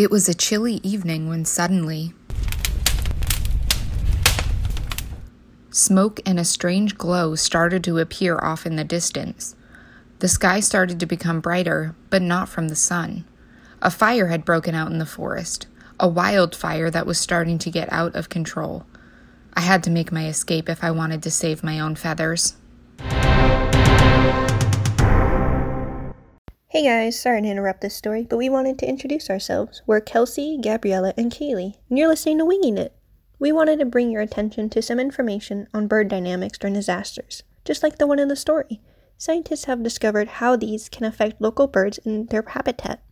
It was a chilly evening when suddenly smoke and a strange glow started to appear off in the distance. The sky started to become brighter, but not from the sun. A fire had broken out in the forest, a wildfire that was starting to get out of control. I had to make my escape if I wanted to save my own feathers. Hey guys, sorry to interrupt this story, but we wanted to introduce ourselves. We're Kelsey, Gabriella, and Kaylee, and you're listening to Winging It. We wanted to bring your attention to some information on bird dynamics during disasters, just like the one in the story. Scientists have discovered how these can affect local birds and their habitat.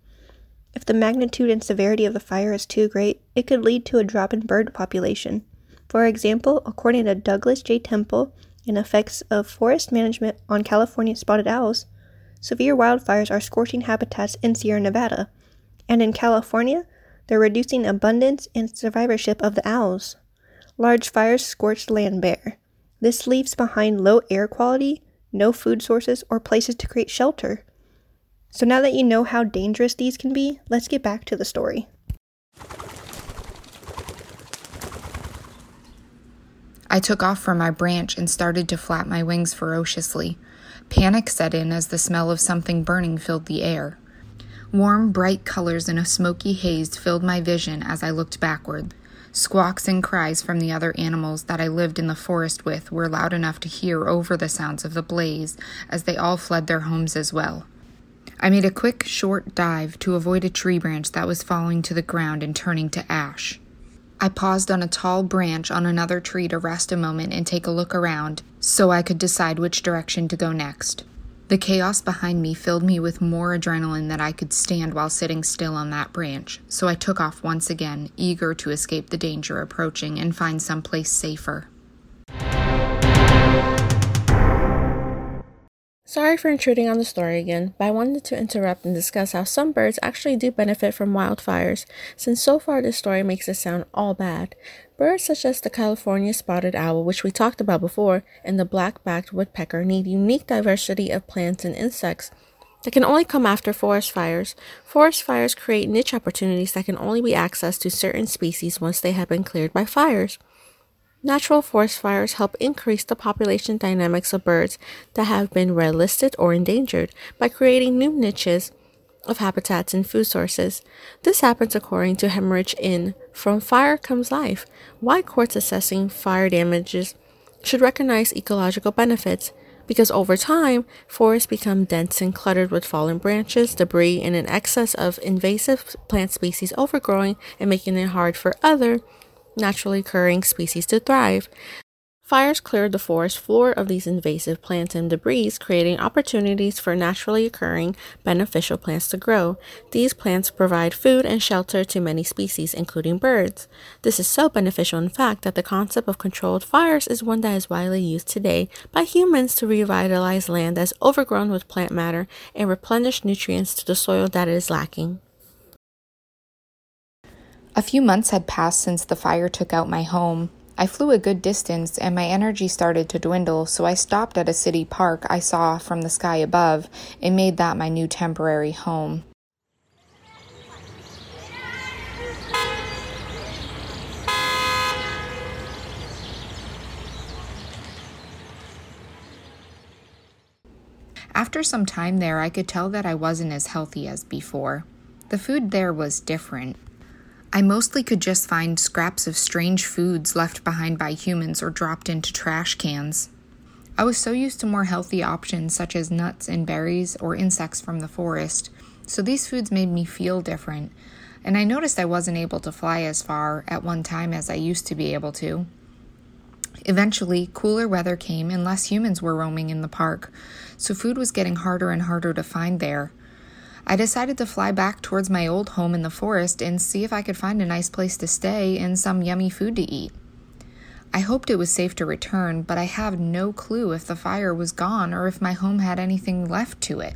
If the magnitude and severity of the fire is too great, it could lead to a drop in bird population. For example, according to Douglas J. Tempel in Effects of Forest Management on California Spotted Owls, severe wildfires are scorching habitats in Sierra Nevada, and in California, they're reducing abundance and survivorship of the owls. Large fires scorch land bare. This leaves behind low air quality, no food sources, or places to create shelter. So now that you know how dangerous these can be, let's get back to the story. I took off from my branch and started to flap my wings ferociously. Panic set in as the smell of something burning filled the air. Warm, bright colors in a smoky haze filled my vision as I looked backward. Squawks and cries from the other animals that I lived in the forest with were loud enough to hear over the sounds of the blaze as they all fled their homes as well. I made a quick, short dive to avoid a tree branch that was falling to the ground and turning to ash. I paused on a tall branch on another tree to rest a moment and take a look around so I could decide which direction to go next. The chaos behind me filled me with more adrenaline than I could stand while sitting still on that branch, so I took off once again, eager to escape the danger approaching and find some place safer. Sorry for intruding on the story again, but I wanted to interrupt and discuss how some birds actually do benefit from wildfires, since so far this story makes it sound all bad. Birds such as the California spotted owl, which we talked about before, and the black backed woodpecker need unique diversity of plants and insects that can only come after forest fires. Forest fires create niche opportunities that can only be accessed to certain species once they have been cleared by fires. Natural forest fires help increase the population dynamics of birds that have been red listed or endangered by creating new niches of habitats and food sources. This happens according to Hemmerich in From Fire Comes Life Why Courts Assessing Fire Damages Should Recognize Ecological Benefits. Because over time, forests become dense and cluttered with fallen branches, debris, and an excess of invasive plant species overgrowing and making it hard for other naturally occurring species to thrive. Fires cleared the forest floor of these invasive plants and debris, creating opportunities for naturally occurring beneficial plants to grow. These plants provide food and shelter to many species, including birds. This is so beneficial, in fact, that the concept of controlled fires is one that is widely used today by humans to revitalize land that is overgrown with plant matter and replenish nutrients to the soil that is lacking. A few months had passed since the fire took out my home. I flew a good distance and my energy started to dwindle, so I stopped at a city park I saw from the sky above and made that my new temporary home. After some time there, I could tell that I wasn't as healthy as before. The food there was different. I mostly could just find scraps of strange foods left behind by humans or dropped into trash cans. I was so used to more healthy options such as nuts and berries or insects from the forest, so these foods made me feel different, and I noticed I wasn't able to fly as far at one time as I used to be able to. Eventually, cooler weather came and less humans were roaming in the park, so food was getting harder and harder to find there. I decided to fly back towards my old home in the forest and see if I could find a nice place to stay and some yummy food to eat. I hoped it was safe to return, but I have no clue if the fire was gone or if my home had anything left to it.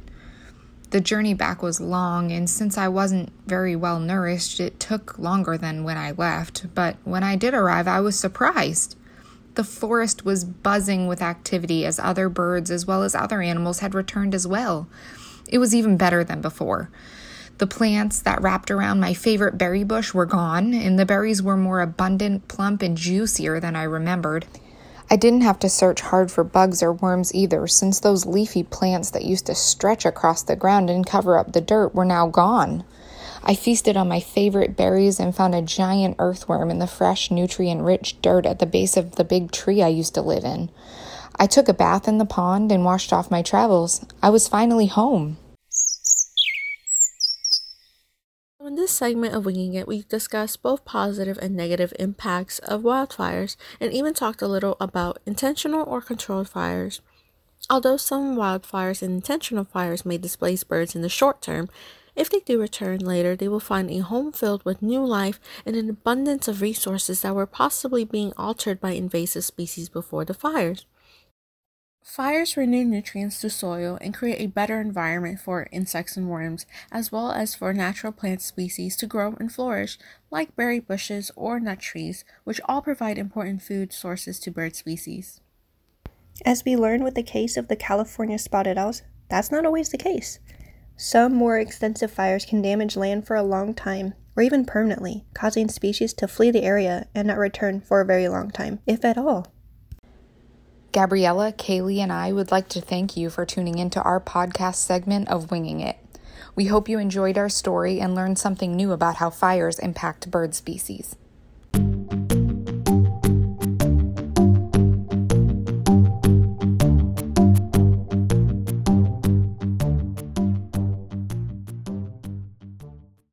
The journey back was long, and since I wasn't very well nourished, it took longer than when I left. But when I did arrive, I was surprised. The forest was buzzing with activity as other birds as well as other animals had returned as well. It was even better than before. The plants that wrapped around my favorite berry bush were gone, and the berries were more abundant, plump, and juicier than I remembered. I didn't have to search hard for bugs or worms either, since those leafy plants that used to stretch across the ground and cover up the dirt were now gone. I feasted on my favorite berries and found a giant earthworm in the fresh, nutrient rich dirt at the base of the big tree I used to live in. I took a bath in the pond and washed off my travels. I was finally home. In this segment of Winging It, we've discussed both positive and negative impacts of wildfires and even talked a little about intentional or controlled fires. Although some wildfires and intentional fires may displace birds in the short term, if they do return later, they will find a home filled with new life and an abundance of resources that were possibly being altered by invasive species before the fires. Fires renew nutrients to soil and create a better environment for insects and worms, as well as for natural plant species to grow and flourish, like berry bushes or nut trees, which all provide important food sources to bird species. As we learned with the case of the California spotted owls, that's not always the case. Some more extensive fires can damage land for a long time, or even permanently, causing species to flee the area and not return for a very long time, if at all. Gabriella, Kaylee, and I would like to thank you for tuning into our podcast segment of Winging It. We hope you enjoyed our story and learned something new about how fires impact bird species.